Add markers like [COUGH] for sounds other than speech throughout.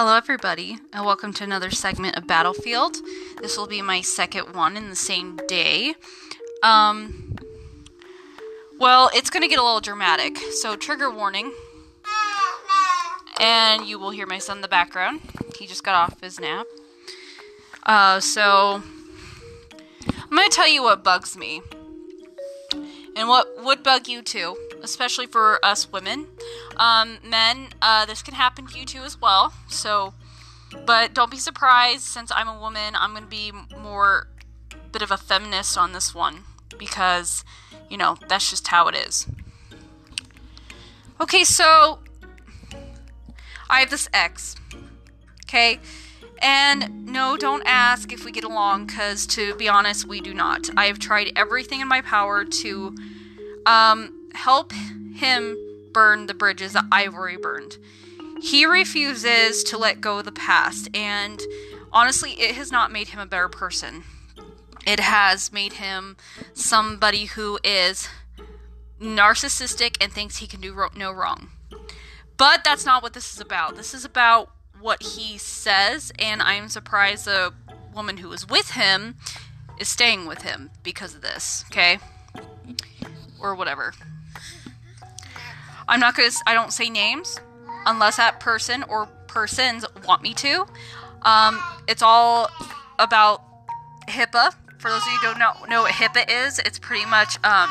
Hello, everybody, and welcome to another segment of Battlefield. This will be my second one in the same day. Um, well, it's going to get a little dramatic, so trigger warning. And you will hear my son in the background. He just got off his nap. Uh, so, I'm going to tell you what bugs me. And what would bug you too, especially for us women. Um, men, uh, this can happen to you too as well. So, but don't be surprised since I'm a woman, I'm going to be more bit of a feminist on this one because, you know, that's just how it is. Okay, so I have this ex. Okay? And no, don't ask if we get along, because to be honest, we do not. I have tried everything in my power to um, help him burn the bridges that already burned. He refuses to let go of the past, and honestly, it has not made him a better person. It has made him somebody who is narcissistic and thinks he can do ro- no wrong. But that's not what this is about. This is about what he says, and I'm surprised the woman who was with him is staying with him because of this, okay? Or whatever. I'm not gonna, I don't say names unless that person or persons want me to. Um, it's all about HIPAA. For those of you who don't know, know what HIPAA is, it's pretty much um,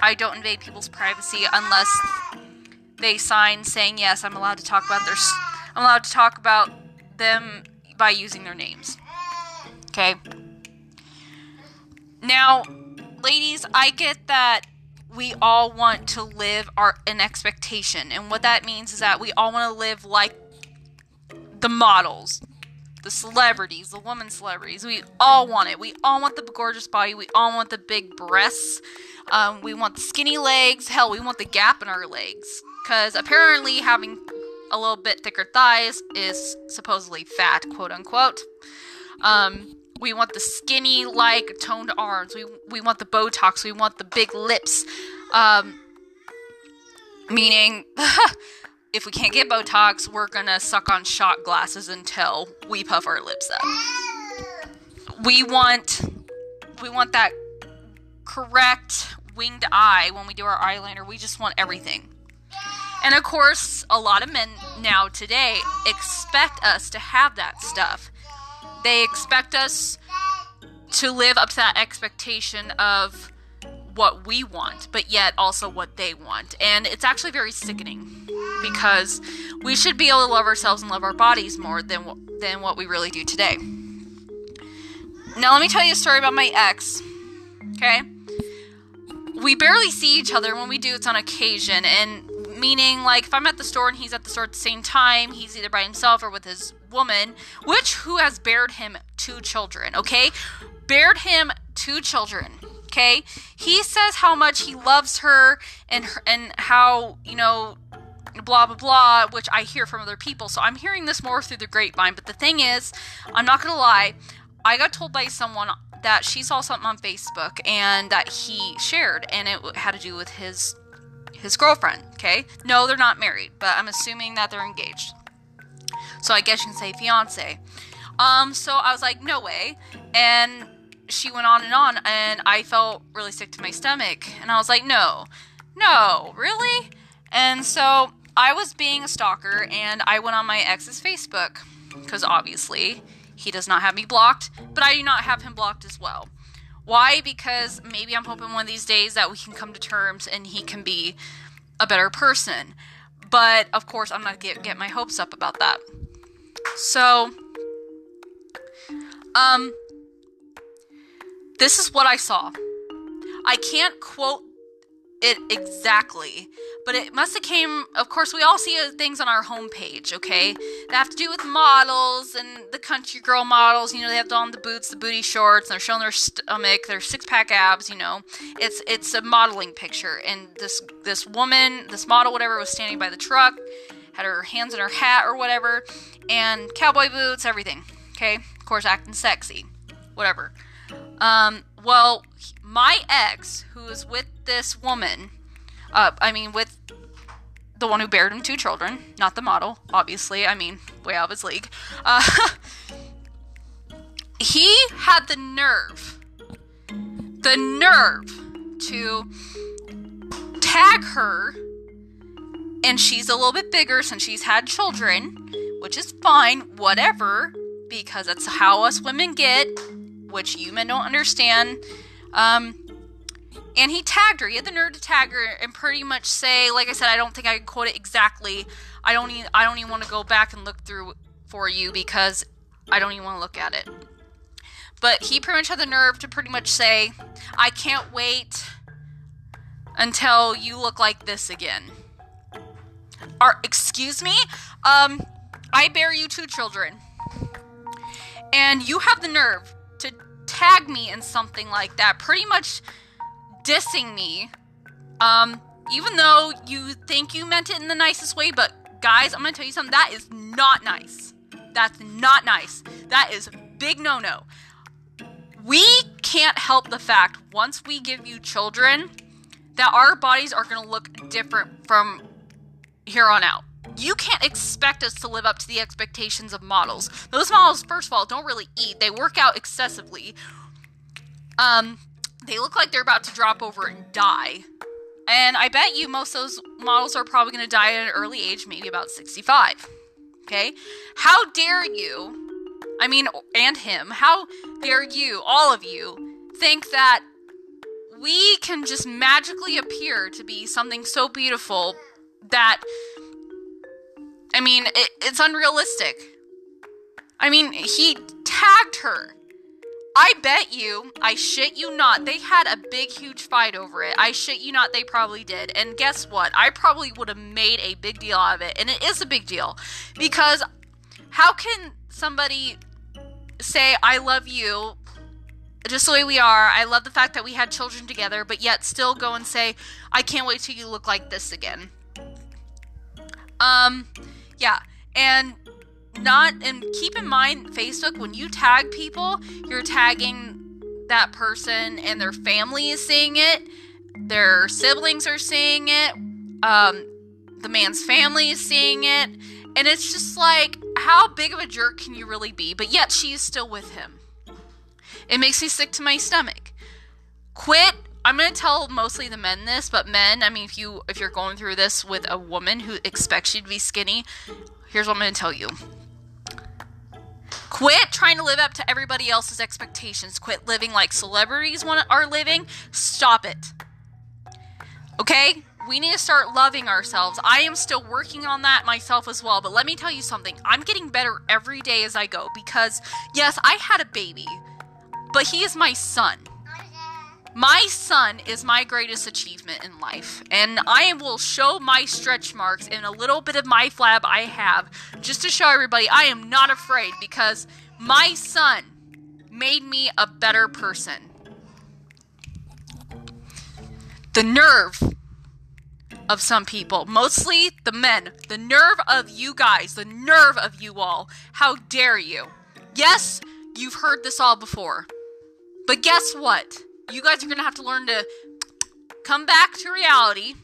I don't invade people's privacy unless they sign saying yes, I'm allowed to talk about their, I'm allowed to talk about them by using their names. Okay. Now, ladies, I get that we all want to live our an expectation, and what that means is that we all want to live like the models, the celebrities, the woman celebrities. We all want it. We all want the gorgeous body. We all want the big breasts. Um, we want the skinny legs. Hell, we want the gap in our legs. Because apparently, having a little bit thicker thighs is supposedly fat, quote unquote. Um, we want the skinny, like toned arms. We we want the Botox. We want the big lips. Um, meaning, [LAUGHS] if we can't get Botox, we're gonna suck on shot glasses until we puff our lips up. We want we want that correct winged eye when we do our eyeliner. We just want everything. And of course, a lot of men now today expect us to have that stuff. They expect us to live up to that expectation of what we want, but yet also what they want. And it's actually very sickening because we should be able to love ourselves and love our bodies more than than what we really do today. Now, let me tell you a story about my ex. Okay? We barely see each other. When we do, it's on occasion. And meaning, like, if I'm at the store and he's at the store at the same time, he's either by himself or with his woman, which who has bared him two children, okay? Bared him two children, okay? He says how much he loves her and and how, you know, blah blah blah, which I hear from other people. So I'm hearing this more through the grapevine, but the thing is, I'm not going to lie, I got told by someone that she saw something on Facebook and that he shared and it had to do with his his girlfriend, okay? No, they're not married, but I'm assuming that they're engaged. So I guess you can say fiance. Um, so I was like, no way. And she went on and on, and I felt really sick to my stomach. And I was like, no, no, really? And so I was being a stalker, and I went on my ex's Facebook, because obviously he does not have me blocked, but I do not have him blocked as well. Why? Because maybe I'm hoping one of these days that we can come to terms and he can be a better person. But of course, I'm not get, get my hopes up about that. So, um, this is what I saw. I can't quote it exactly, but it must have came. Of course, we all see uh, things on our homepage, okay? That have to do with models and the country girl models. You know, they have on the boots, the booty shorts, and they're showing their stomach, their six pack abs. You know, it's it's a modeling picture, and this this woman, this model, whatever, was standing by the truck, had her hands in her hat or whatever, and cowboy boots, everything. Okay, of course, acting sexy, whatever. Um, well, my ex, who is with this woman, uh, I mean, with the one who bared him two children, not the model, obviously. I mean, way out of his league. Uh, [LAUGHS] he had the nerve, the nerve to tag her, and she's a little bit bigger since she's had children, which is fine, whatever, because that's how us women get, which you men don't understand. Um, and he tagged her. He had the nerve to tag her and pretty much say, like I said, I don't think I can quote it exactly. I don't even I don't even want to go back and look through for you because I don't even want to look at it. But he pretty much had the nerve to pretty much say, I can't wait until you look like this again. Or excuse me? Um I bear you two children. And you have the nerve to tag me in something like that. Pretty much dissing me. Um, even though you think you meant it in the nicest way, but guys, I'm gonna tell you something. That is not nice. That's not nice. That is big no no. We can't help the fact once we give you children that our bodies are gonna look different from here on out. You can't expect us to live up to the expectations of models. Those models, first of all, don't really eat. They work out excessively. Um, they look like they're about to drop over and die. And I bet you most of those models are probably going to die at an early age, maybe about 65. Okay? How dare you, I mean, and him, how dare you, all of you, think that we can just magically appear to be something so beautiful that, I mean, it, it's unrealistic. I mean, he tagged her I bet you, I shit you not, they had a big, huge fight over it. I shit you not, they probably did. And guess what? I probably would have made a big deal out of it. And it is a big deal. Because how can somebody say, I love you just the way we are? I love the fact that we had children together, but yet still go and say, I can't wait till you look like this again. Um, yeah. And not and keep in mind Facebook when you tag people, you're tagging that person and their family is seeing it, their siblings are seeing it, um, the man's family is seeing it, and it's just like how big of a jerk can you really be? But yet she is still with him. It makes me sick to my stomach. Quit I'm to tell mostly the men this, but men, I mean if you if you're going through this with a woman who expects you to be skinny, here's what I'm to tell you. Quit trying to live up to everybody else's expectations. Quit living like celebrities want are living. Stop it. Okay? We need to start loving ourselves. I am still working on that myself as well, but let me tell you something. I'm getting better every day as I go because yes, I had a baby, but he is my son. My son is my greatest achievement in life, and I will show my stretch marks and a little bit of my flab I have just to show everybody I am not afraid because my son made me a better person. The nerve of some people, mostly the men, the nerve of you guys, the nerve of you all. How dare you? Yes, you've heard this all before. But guess what? You guys are going to have to learn to come back to reality,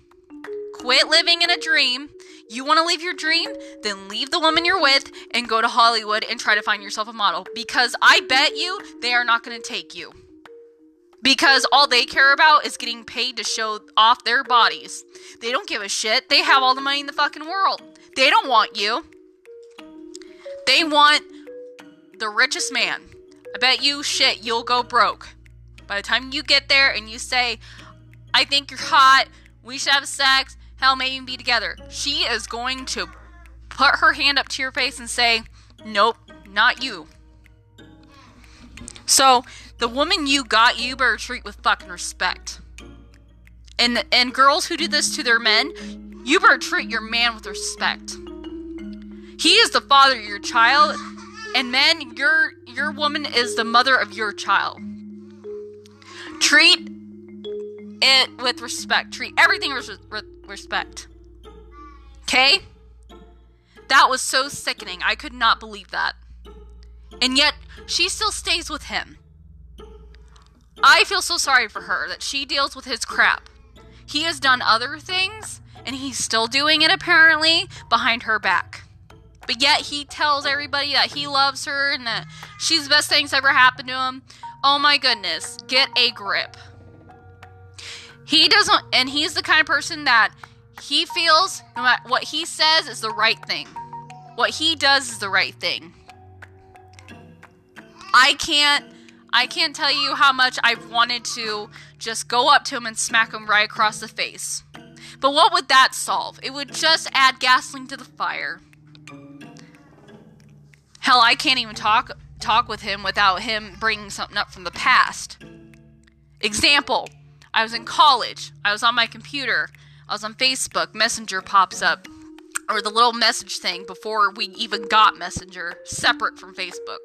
quit living in a dream. You want to leave your dream? Then leave the woman you're with and go to Hollywood and try to find yourself a model. Because I bet you they are not going to take you. Because all they care about is getting paid to show off their bodies. They don't give a shit. They have all the money in the fucking world. They don't want you. They want the richest man. I bet you shit you'll go broke. By the time you get there and you say, I think you're hot, we should have sex, hell, maybe be together, she is going to put her hand up to your face and say, Nope, not you. So, the woman you got, you better treat with fucking respect. And and girls who do this to their men, you better treat your man with respect. He is the father of your child, and men, your your woman is the mother of your child. Treat it with respect. Treat everything with respect. Okay? That was so sickening. I could not believe that. And yet, she still stays with him. I feel so sorry for her that she deals with his crap. he has done other things and he's still doing it apparently behind her back. But yet he tells everybody that he loves her and that she's the best thing's ever happened to him. Oh my goodness, get a grip. He doesn't, and he's the kind of person that he feels no matter what he says is the right thing. What he does is the right thing. I can't I can't tell you how much I've wanted to just go up to him and smack him right across the face. But what would that solve? It would just add gasoline to the fire. Hell, I can't even talk talk with him without him bringing something up from the past. Example, I was in college. I was on my computer. I was on Facebook. Messenger pops up. Or the little message thing before we even got Messenger, separate from Facebook.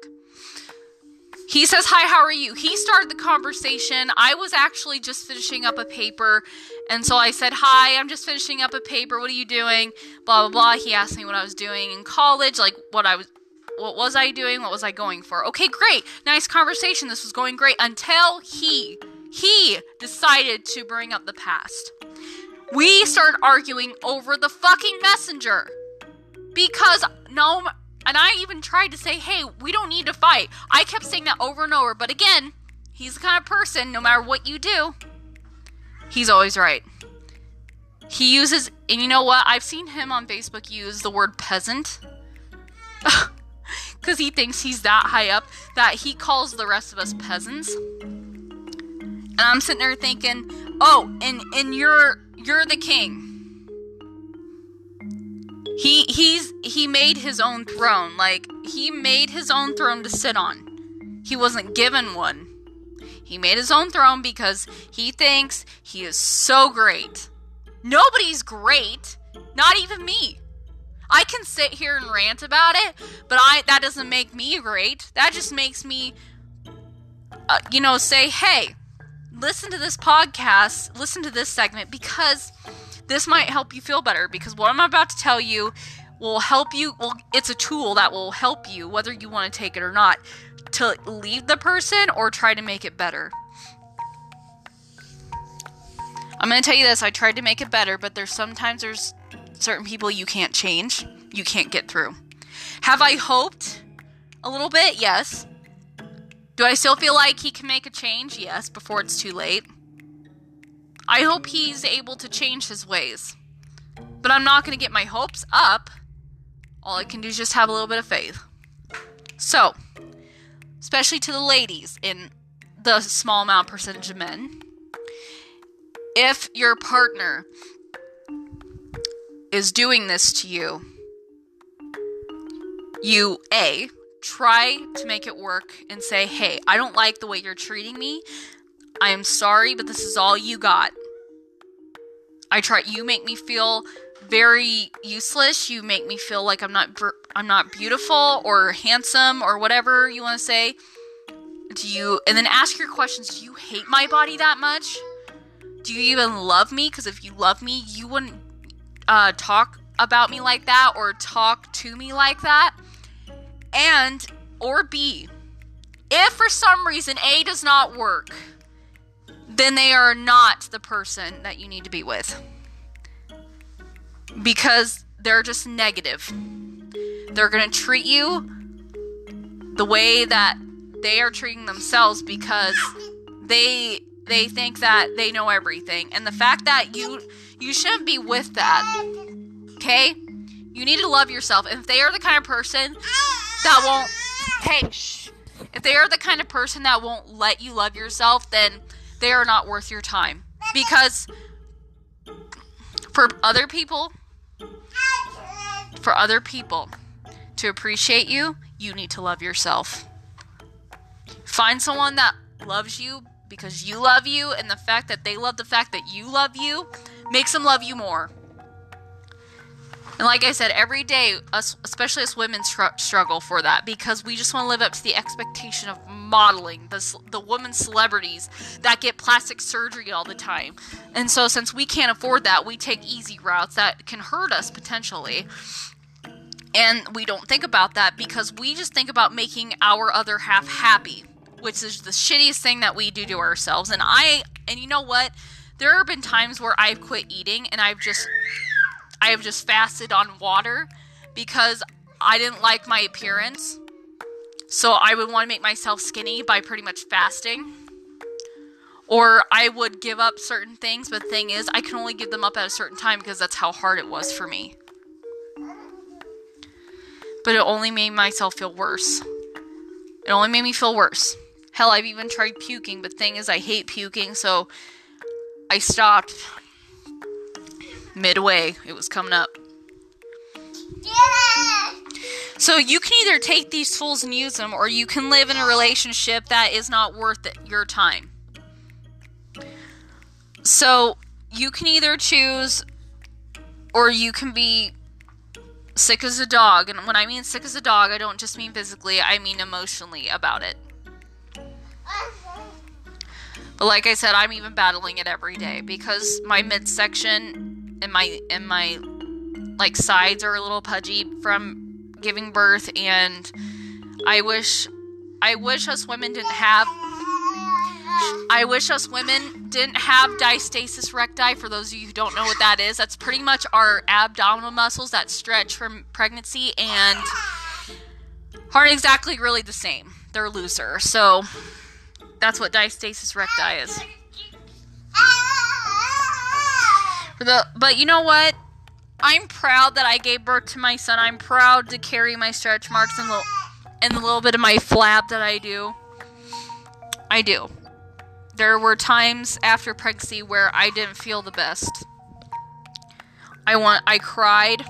He says, Hi, how are you? He started the conversation. I was actually just finishing up a paper. And so I said, Hi, I'm just finishing up a paper. What are you doing? Blah, blah, blah. He asked me what I was doing in college, like what I was. What was I doing? What was I going for? Okay, great. Nice conversation. This was going great until he, he decided to bring up the past. We started arguing over the fucking messenger. Because no and I even tried to say, hey, we don't need to fight. I kept saying that over and over. But again, he's the kind of person, no matter what you do, he's always right. He uses, and you know what? I've seen him on Facebook use the word peasant. [LAUGHS] Because he thinks he's that high up that he calls the rest of us peasants. And I'm sitting there thinking, oh, and, and you're you're the king he he's he made his own throne. Like he made his own throne to sit on. He wasn't given one. He made his own throne because he thinks he is so great. Nobody's great, not even me. I can sit here and rant about it, but I that doesn't make me great. That just makes me uh, you know say, "Hey, listen to this podcast, listen to this segment because this might help you feel better because what I'm about to tell you will help you. Well, it's a tool that will help you, whether you want to take it or not, to leave the person or try to make it better. I'm going to tell you this I tried to make it better, but there's sometimes there's certain people you can't change, you can't get through. Have I hoped a little bit? Yes. Do I still feel like he can make a change? Yes, before it's too late. I hope he's able to change his ways. But I'm not going to get my hopes up. All I can do is just have a little bit of faith. So, especially to the ladies in the small amount percentage of men, if your partner is doing this to you, you A, try to make it work and say, hey, I don't like the way you're treating me. I am sorry, but this is all you got. I try you make me feel very useless. You make me feel like I'm not I'm not beautiful or handsome or whatever you want to say. Do you and then ask your questions, do you hate my body that much? Do you even love me? Cuz if you love me, you wouldn't uh, talk about me like that or talk to me like that. And or B, if for some reason A does not work, then they are not the person that you need to be with. Because they're just negative. They're going to treat you the way that they are treating themselves because they they think that they know everything. And the fact that you you shouldn't be with that. Okay? You need to love yourself. If they are the kind of person that won't hey, shh, if they are the kind of person that won't let you love yourself, then they are not worth your time. Because for other people, for other people to appreciate you, you need to love yourself. Find someone that loves you because you love you, and the fact that they love the fact that you love you makes them love you more. And like I said, every day, us, especially us women, str- struggle for that because we just want to live up to the expectation of modeling the the women celebrities that get plastic surgery all the time. And so, since we can't afford that, we take easy routes that can hurt us potentially. And we don't think about that because we just think about making our other half happy, which is the shittiest thing that we do to ourselves. And I, and you know what? There have been times where I've quit eating and I've just I have just fasted on water because I didn't like my appearance. So I would want to make myself skinny by pretty much fasting. Or I would give up certain things, but the thing is, I can only give them up at a certain time because that's how hard it was for me. But it only made myself feel worse. It only made me feel worse. Hell, I've even tried puking, but thing is, I hate puking, so I stopped midway. It was coming up. So you can either take these tools and use them, or you can live in a relationship that is not worth your time. So you can either choose, or you can be sick as a dog. And when I mean sick as a dog, I don't just mean physically, I mean emotionally about it. But like I said, I'm even battling it every day because my midsection and my and my like sides are a little pudgy from giving birth and I wish I wish us women didn't have I wish us women didn't have diastasis recti. For those of you who don't know what that is, that's pretty much our abdominal muscles that stretch from pregnancy and aren't exactly really the same. They're looser. So that's what diastasis recti is. [LAUGHS] The, but you know what? I'm proud that I gave birth to my son. I'm proud to carry my stretch marks and the, and the little bit of my flab that I do. I do. There were times after pregnancy where I didn't feel the best. I want I cried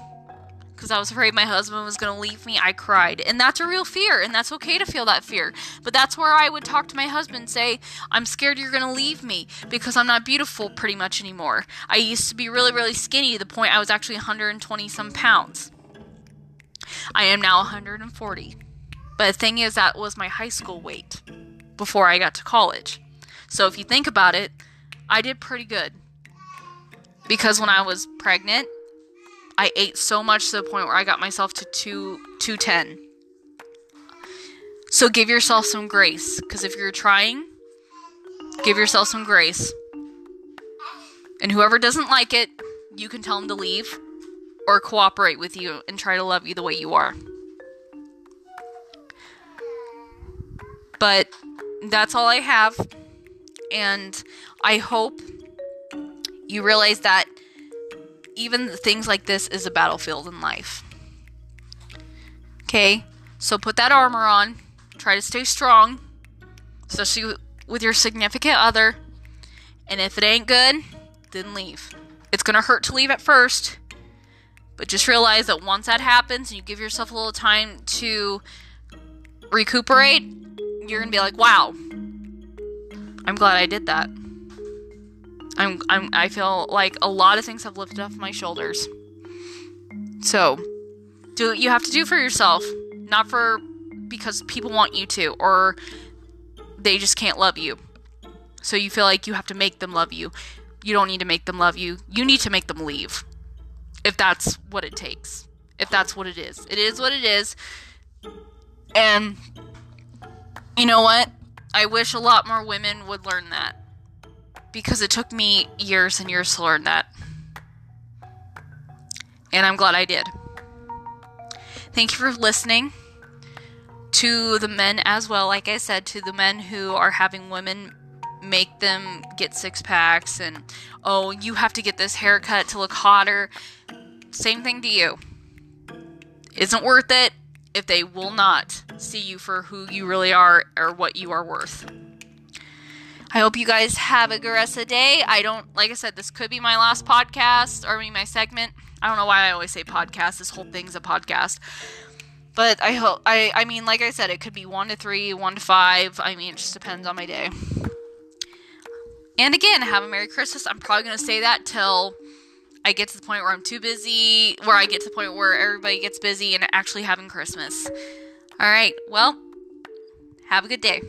because I was afraid my husband was going to leave me. I cried. And that's a real fear, and that's okay to feel that fear. But that's where I would talk to my husband say, "I'm scared you're going to leave me because I'm not beautiful pretty much anymore. I used to be really really skinny to the point I was actually 120 some pounds. I am now 140. But the thing is that was my high school weight before I got to college. So if you think about it, I did pretty good. Because when I was pregnant, I ate so much to the point where I got myself to 2 210. So give yourself some grace cuz if you're trying, give yourself some grace. And whoever doesn't like it, you can tell them to leave or cooperate with you and try to love you the way you are. But that's all I have. And I hope you realize that even things like this is a battlefield in life. Okay? So put that armor on. Try to stay strong, especially with your significant other. And if it ain't good, then leave. It's to hurt to leave at first, but just realize that once that happens and you give yourself a little time to recuperate, you're to be like, wow, I'm glad I did that. I'm, I'm I feel like a lot of things have lifted off my shoulders. So, do what you have to do for yourself, not for because people want you to or they just can't love you. So you feel like you have to make them love you. You don't need to make them love you. You need to make them leave. If that's what it takes. If that's what it is. It is what it is. And you know what? I wish a lot more women would learn that. Because it took me years and years to learn that. And I'm glad I did. Thank you for listening. To the men as well, like I said, to the men who are having women make them get six packs and, oh, you have to get this haircut to look hotter. Same thing to you. Isn't worth it if they will not see you for who you really are or what you are worth. I hope you guys have a good rest of the day. I don't, like I said, this could be my last podcast or me my segment. I don't know why I always say podcast. This whole thing's a podcast. But I hope, I, I mean, like I said, it could be one to three, one to five. I mean, it just depends on my day. And again, have a Merry Christmas. I'm probably going to say that till I get to the point where I'm too busy, where I get to the point where everybody gets busy and actually having Christmas. All right, well, have a good day.